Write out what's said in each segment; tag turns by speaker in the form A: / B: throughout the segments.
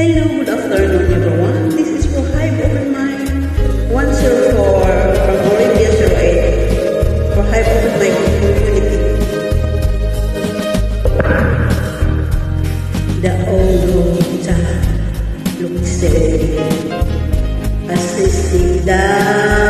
A: Hello, good afternoon everyone. This is for Hive Open Mic. 104 from Olivia 08. for Rohaib Openmind Community. The old Romita looks steady as he still down.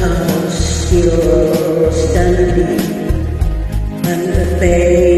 A: house you're standing and the face